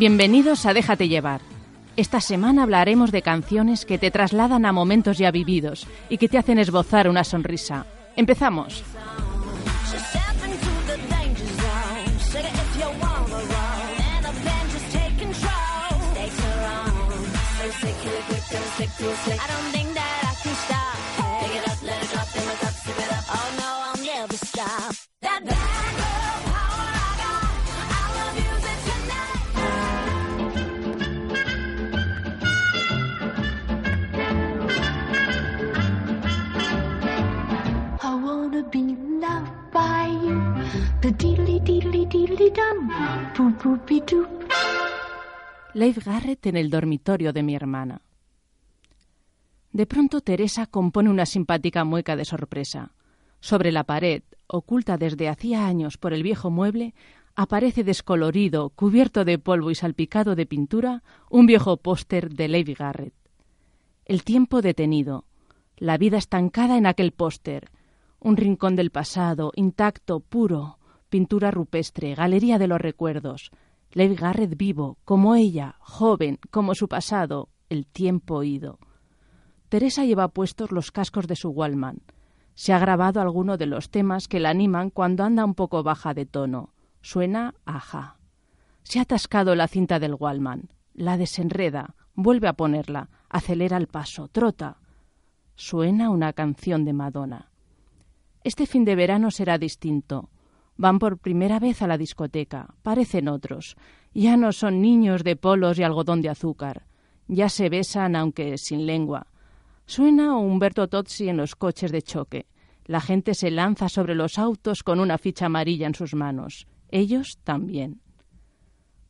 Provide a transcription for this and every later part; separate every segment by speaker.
Speaker 1: Bienvenidos a Déjate llevar. Esta semana hablaremos de canciones que te trasladan a momentos ya vividos y que te hacen esbozar una sonrisa. Empezamos. Leif Garrett en el dormitorio de mi hermana. De pronto Teresa compone una simpática mueca de sorpresa. Sobre la pared, oculta desde hacía años por el viejo mueble, aparece descolorido, cubierto de polvo y salpicado de pintura, un viejo póster de Leif Garrett. El tiempo detenido, la vida estancada en aquel póster, un rincón del pasado, intacto, puro, pintura rupestre, galería de los recuerdos, Lev Garrett vivo, como ella, joven, como su pasado, el tiempo ido. Teresa lleva puestos los cascos de su Wallman. Se ha grabado alguno de los temas que la animan cuando anda un poco baja de tono. Suena aja. Se ha atascado la cinta del Wallman. La desenreda, vuelve a ponerla, acelera el paso, trota. Suena una canción de Madonna. Este fin de verano será distinto. Van por primera vez a la discoteca. Parecen otros. Ya no son niños de polos y algodón de azúcar. Ya se besan, aunque sin lengua. Suena Humberto Tozzi en los coches de choque. La gente se lanza sobre los autos con una ficha amarilla en sus manos. Ellos también.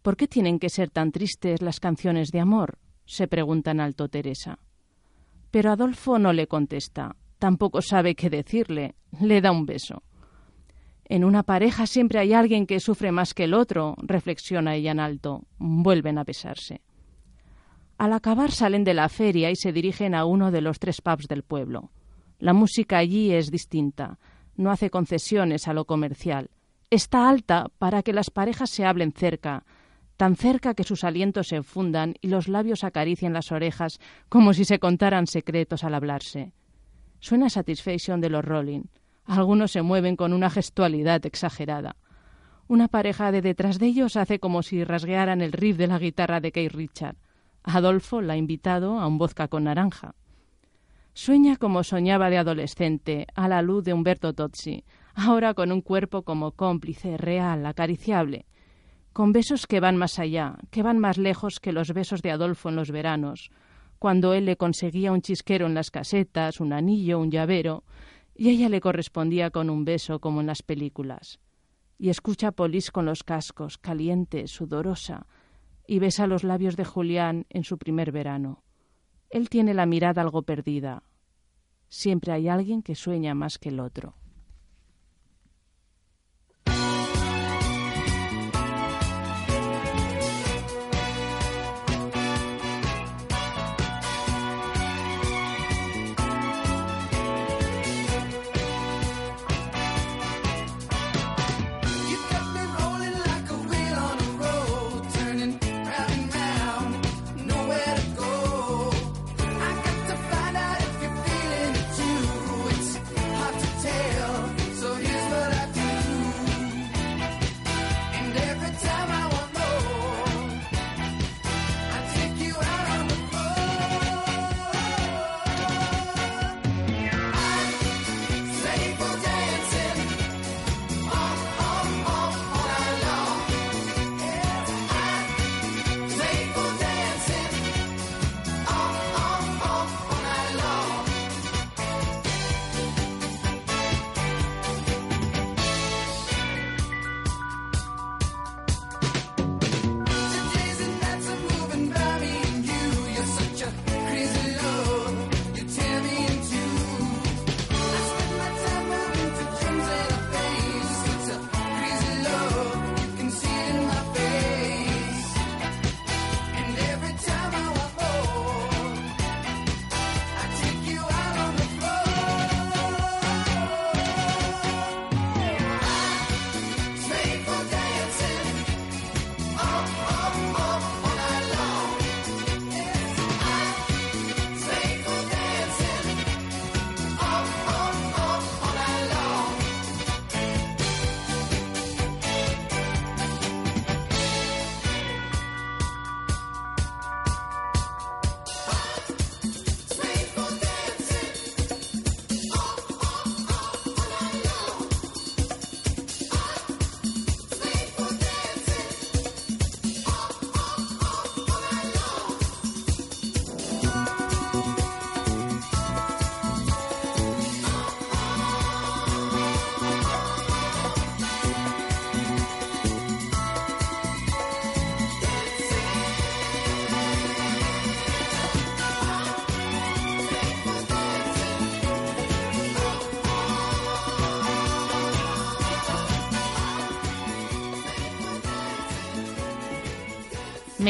Speaker 1: ¿Por qué tienen que ser tan tristes las canciones de amor? se pregunta en alto Teresa. Pero Adolfo no le contesta. Tampoco sabe qué decirle. Le da un beso. En una pareja siempre hay alguien que sufre más que el otro, reflexiona ella en alto. Vuelven a besarse. Al acabar salen de la feria y se dirigen a uno de los tres pubs del pueblo. La música allí es distinta, no hace concesiones a lo comercial. Está alta para que las parejas se hablen cerca, tan cerca que sus alientos se fundan y los labios acaricien las orejas como si se contaran secretos al hablarse. Suena Satisfaction de los Rolling. Algunos se mueven con una gestualidad exagerada. Una pareja de detrás de ellos hace como si rasguearan el riff de la guitarra de Kay Richard. Adolfo la ha invitado a un vodka con naranja. Sueña como soñaba de adolescente, a la luz de Humberto Tozzi, ahora con un cuerpo como cómplice, real, acariciable, con besos que van más allá, que van más lejos que los besos de Adolfo en los veranos, cuando él le conseguía un chisquero en las casetas, un anillo, un llavero, y ella le correspondía con un beso como en las películas. Y escucha a Polis con los cascos, caliente, sudorosa, y besa los labios de Julián en su primer verano. Él tiene la mirada algo perdida. Siempre hay alguien que sueña más que el otro.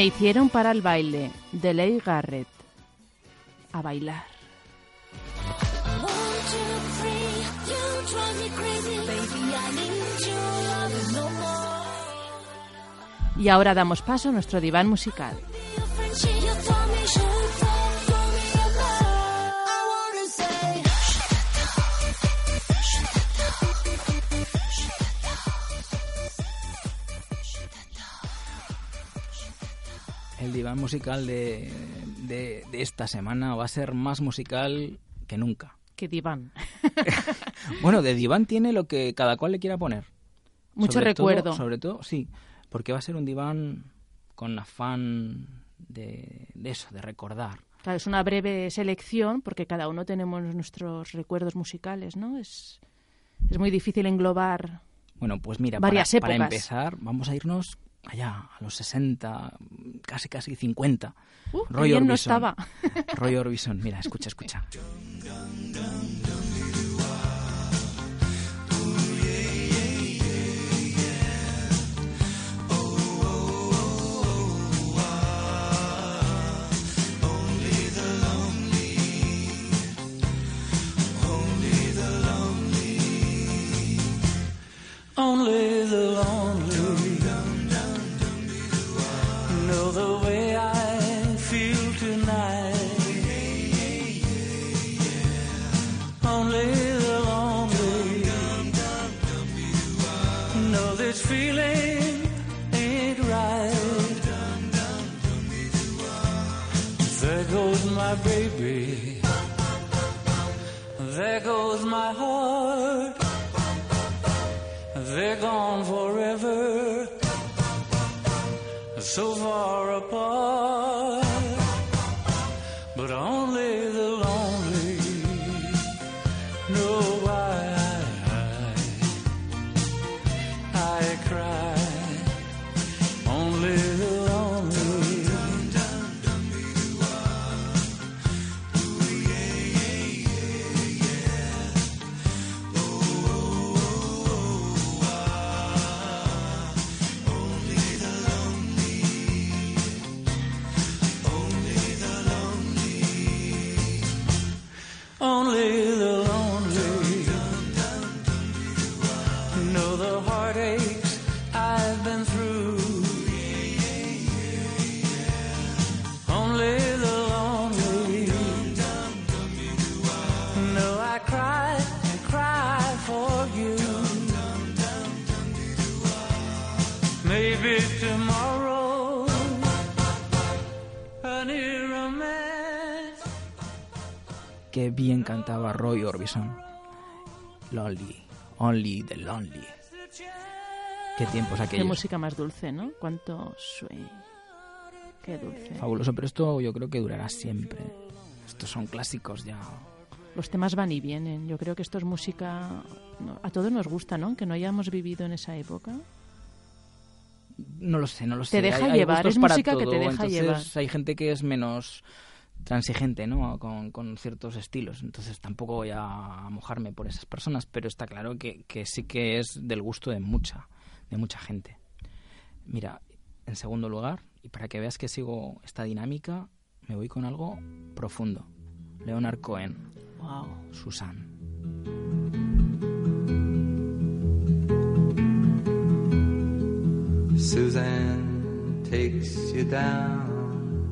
Speaker 1: Me hicieron para el baile de Leigh Garrett. A bailar. Y ahora damos paso a nuestro diván musical.
Speaker 2: El diván musical de, de, de esta semana va a ser más musical que nunca.
Speaker 1: ¿Qué diván?
Speaker 2: bueno, de diván tiene lo que cada cual le quiera poner.
Speaker 1: Mucho
Speaker 2: Sobre todo-
Speaker 1: recuerdo.
Speaker 2: sobre todo, sí, porque va a ser un diván con afán de, de eso, de recordar.
Speaker 1: Claro, es una breve selección porque cada uno tenemos nuestros recuerdos musicales, ¿no? Es, es muy difícil englobar.
Speaker 2: Bueno, pues mira,
Speaker 1: Varias
Speaker 2: para, para
Speaker 1: épocas.
Speaker 2: empezar, vamos a irnos allá, a los 60, casi casi 50.
Speaker 1: Uh,
Speaker 2: Roy
Speaker 1: bien no
Speaker 2: Orbison.
Speaker 1: estaba.
Speaker 2: Roy Orbison, mira, escucha, escucha.
Speaker 3: Only the lonely There goes my heart. They're gone forever, so far apart.
Speaker 2: Cantaba Roy Orbison. Lonely, only the lonely. Qué tiempos
Speaker 1: Qué
Speaker 2: aquellos.
Speaker 1: música más dulce, ¿no? Cuánto swing. Qué dulce.
Speaker 2: Fabuloso, pero esto yo creo que durará siempre. Estos son clásicos ya.
Speaker 1: Los temas van y vienen. Yo creo que esto es música. a todos nos gusta, ¿no? Aunque no hayamos vivido en esa época.
Speaker 2: No lo sé, no lo
Speaker 1: Te
Speaker 2: sé.
Speaker 1: deja
Speaker 2: Hay- hay
Speaker 1: llevar,
Speaker 2: gustos
Speaker 1: es música que te
Speaker 2: todo,
Speaker 1: deja llevar.
Speaker 2: Hay gente que es menos transigente, ¿no? Con, con ciertos estilos. Entonces tampoco voy a mojarme por esas personas, pero está claro que, que sí que es del gusto de mucha, de mucha gente. Mira, en segundo lugar, y para que veas que sigo esta dinámica, me voy con algo profundo. Leonard Cohen,
Speaker 1: Wow.
Speaker 2: Susan.
Speaker 4: Suzanne takes you down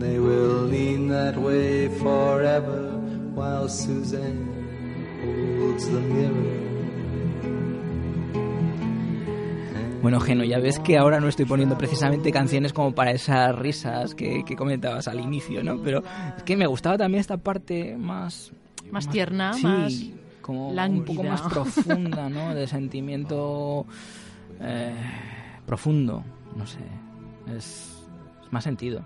Speaker 4: They will lean that way forever while Suzanne holds the mirror.
Speaker 2: Bueno, Geno, ya ves que ahora no estoy poniendo precisamente canciones como para esas risas que, que comentabas al inicio, ¿no? Pero es que me gustaba también esta parte más...
Speaker 1: Más tierna,
Speaker 2: sí,
Speaker 1: más
Speaker 2: como un poco más profunda, ¿no? De sentimiento eh, profundo, no sé. Es, es más sentido.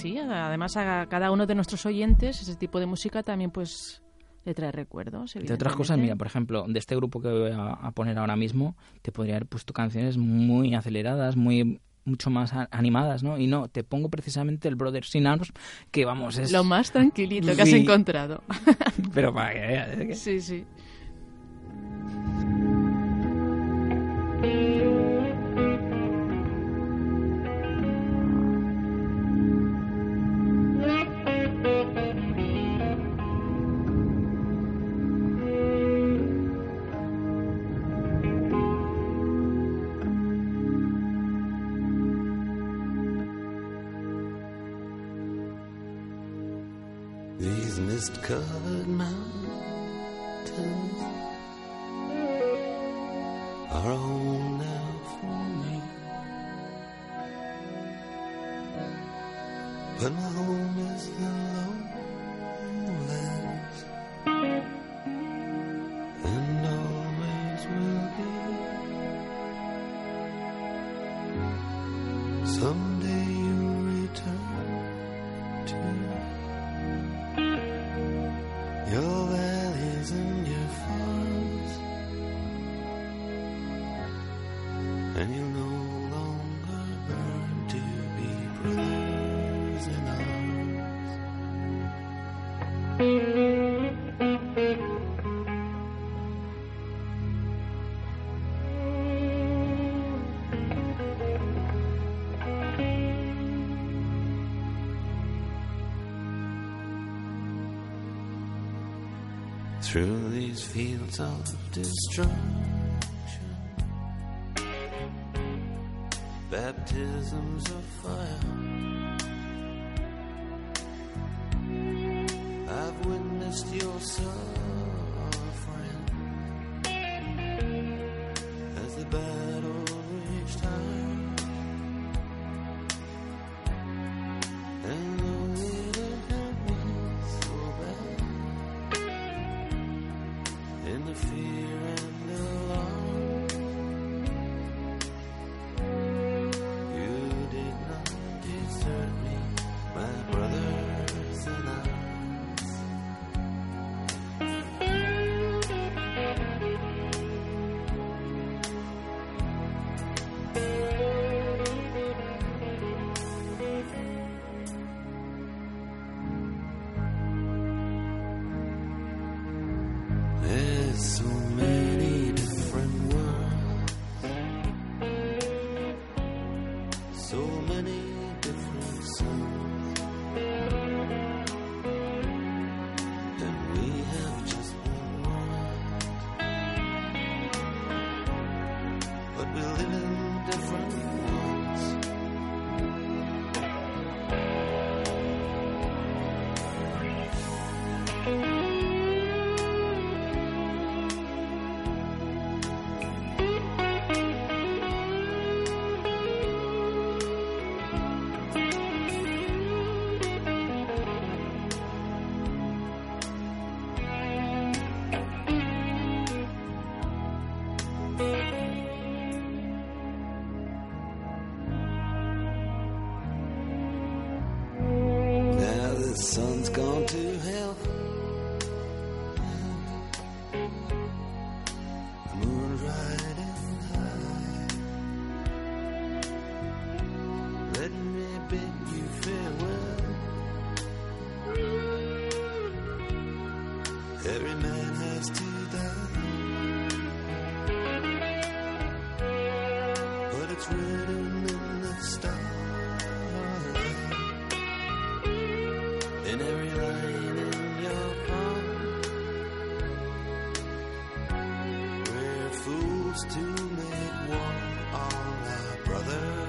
Speaker 1: Sí, además a cada uno de nuestros oyentes ese tipo de música también pues le trae recuerdos.
Speaker 2: Entre otras cosas, mira, por ejemplo, de este grupo que voy a, poner ahora mismo, te podría haber puesto canciones muy aceleradas, muy mucho más animadas, ¿no? Y no, te pongo precisamente el Brother Sin Arms, que vamos, es...
Speaker 1: Lo más tranquilito que has encontrado.
Speaker 2: Pero para que veas, que-
Speaker 1: sí, sí.
Speaker 5: Mist covered mountains Through these fields of destruction, baptisms of fire.
Speaker 6: To make war on our brothers.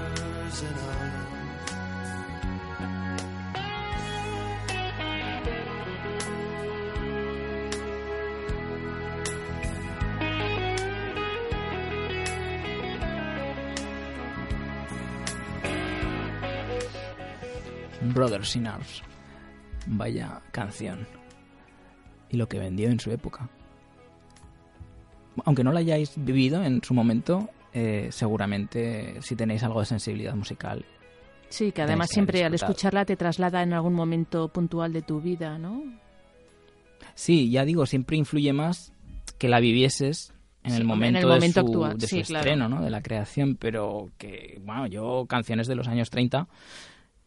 Speaker 2: Brothers in Arms. Vaya canción. Y lo que vendió en su época. Aunque no la hayáis vivido en su momento, eh, seguramente si tenéis algo de sensibilidad musical.
Speaker 1: Sí, que además
Speaker 2: que
Speaker 1: siempre al escucharla te traslada en algún momento puntual de tu vida, ¿no?
Speaker 2: Sí, ya digo, siempre influye más que la vivieses en
Speaker 1: Sí,
Speaker 2: el
Speaker 1: en
Speaker 2: momento,
Speaker 1: el momento
Speaker 2: de su,
Speaker 1: actual,
Speaker 2: de su
Speaker 1: sí, claro.
Speaker 2: estreno, ¿no? De la creación, pero que, bueno, yo canciones de los años 30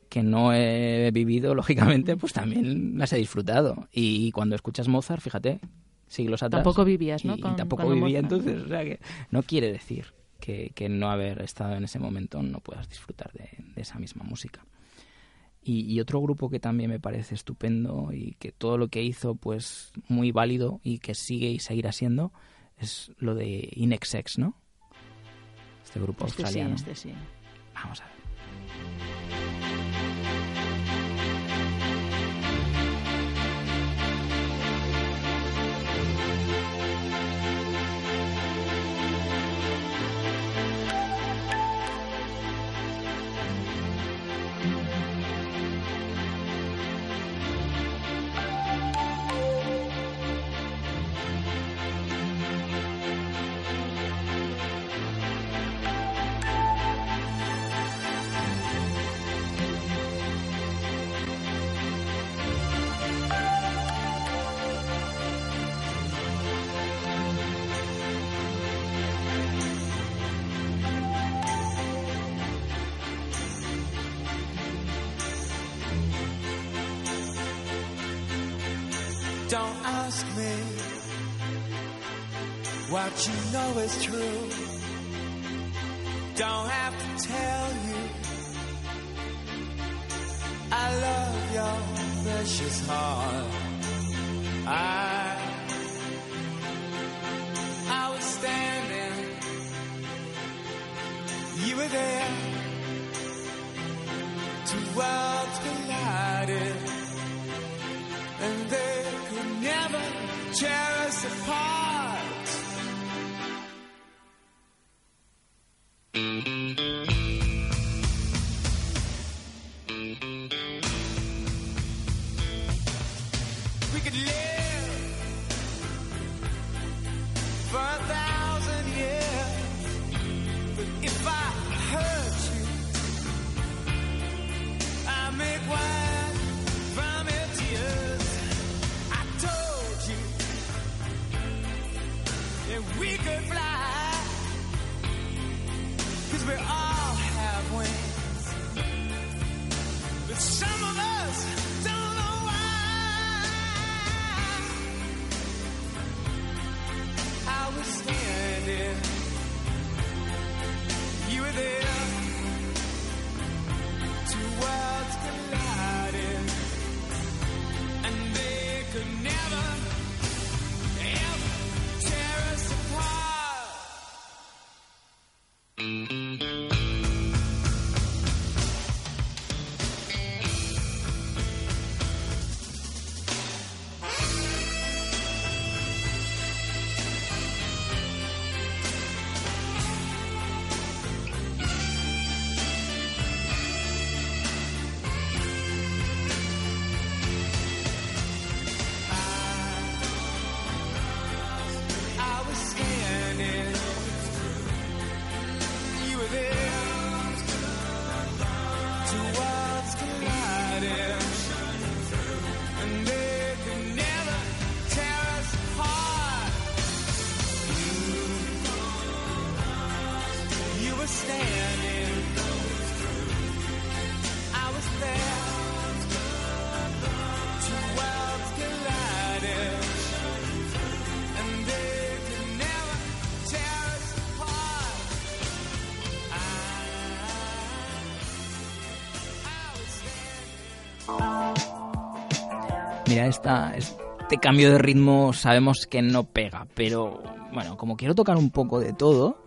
Speaker 2: que no he vivido, lógicamente, pues también las he disfrutado. Y cuando escuchas Mozart, fíjate, siglos atrás.
Speaker 1: Tampoco vivías, ¿no?
Speaker 2: Y, tampoco vivía entonces, o sea que no quiere decir que, que no haber estado en ese momento no puedas disfrutar de, de esa misma música. Y, y otro grupo que también me parece estupendo y que todo lo que hizo pues muy válido y que sigue y seguirá siendo es lo de Inexex, ¿no? Este grupo
Speaker 1: Este sí,
Speaker 2: australiano.
Speaker 1: este sí.
Speaker 2: Vamos a ver.
Speaker 6: Don't ask me what you know is true. Don't have to tell you. I love your precious heart. I,
Speaker 7: Mira, esta, este cambio de ritmo sabemos que no pega, pero bueno, como quiero tocar un poco de todo,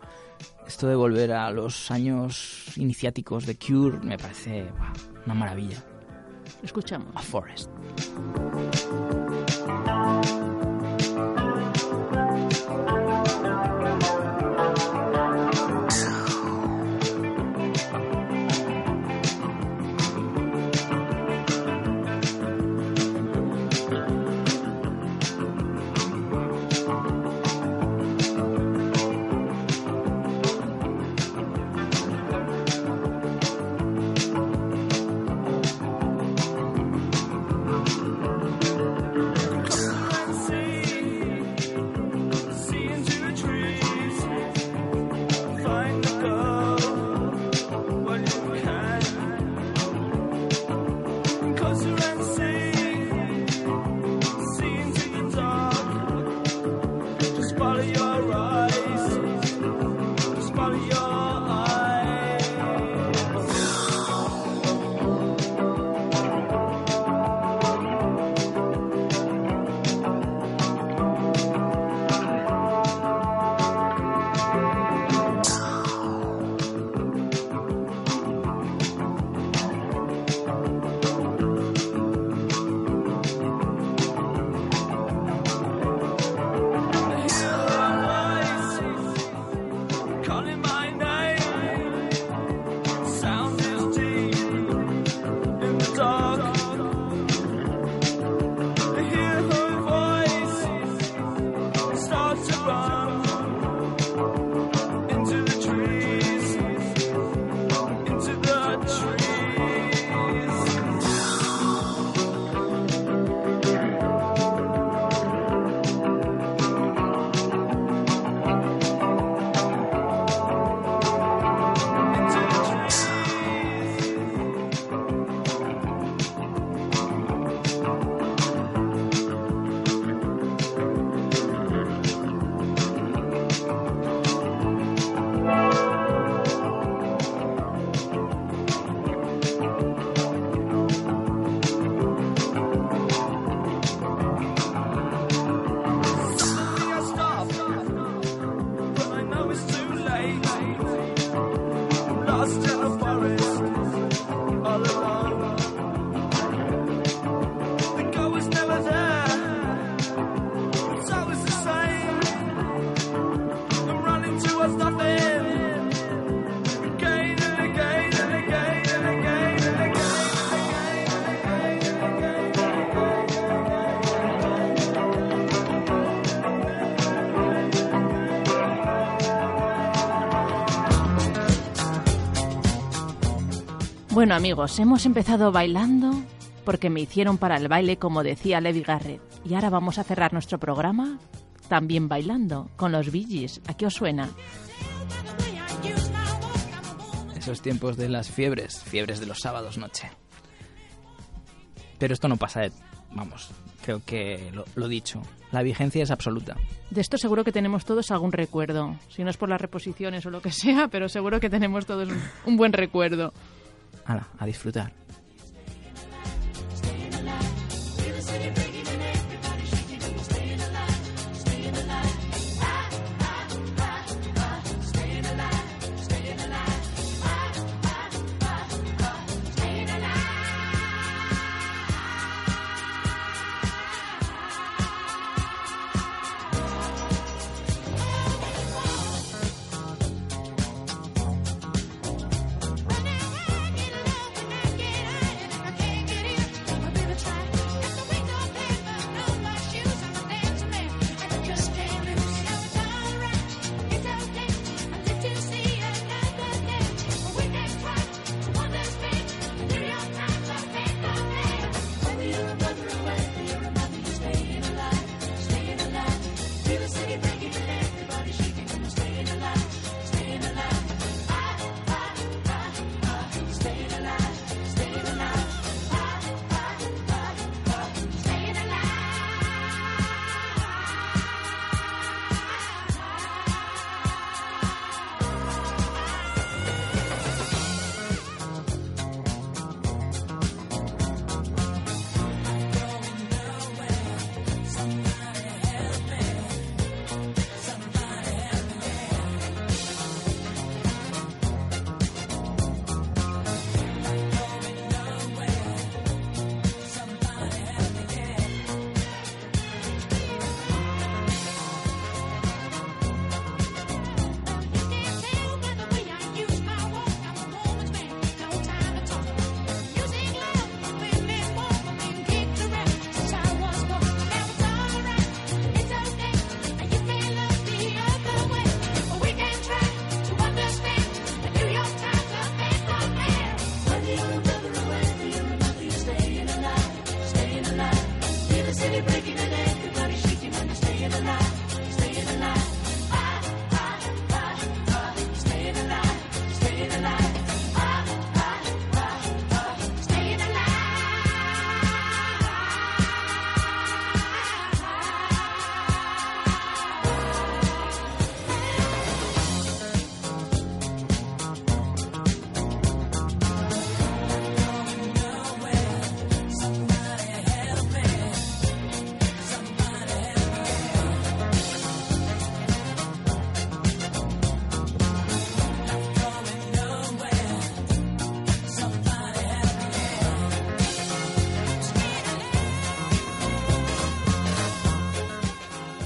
Speaker 7: esto de volver a los años iniciáticos de Cure me parece buah, una maravilla.
Speaker 1: Escuchamos.
Speaker 7: A Forest.
Speaker 1: Bueno amigos, hemos empezado bailando porque me hicieron para el baile como decía Levi Garrett. Y ahora vamos a cerrar nuestro programa también bailando con los Gees. ¿A qué os suena?
Speaker 7: Esos tiempos de las fiebres, fiebres de los sábados noche. Pero esto no pasa de... Vamos, creo que lo, lo dicho. La vigencia es absoluta.
Speaker 1: De esto seguro que tenemos todos algún recuerdo. Si no es por las reposiciones o lo que sea, pero seguro que tenemos todos un, un buen recuerdo.
Speaker 7: Hala, a disfrutar.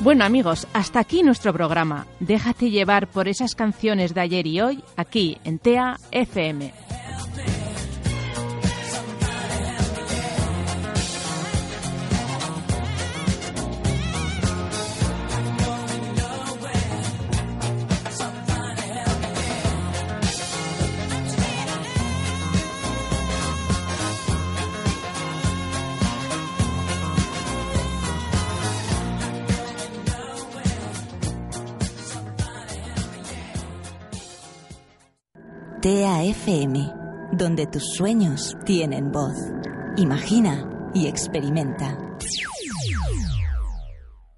Speaker 1: Bueno amigos, hasta aquí nuestro programa. Déjate llevar por esas canciones de ayer y hoy aquí en TEA FM.
Speaker 8: TEA FM, donde tus sueños tienen voz. Imagina y experimenta.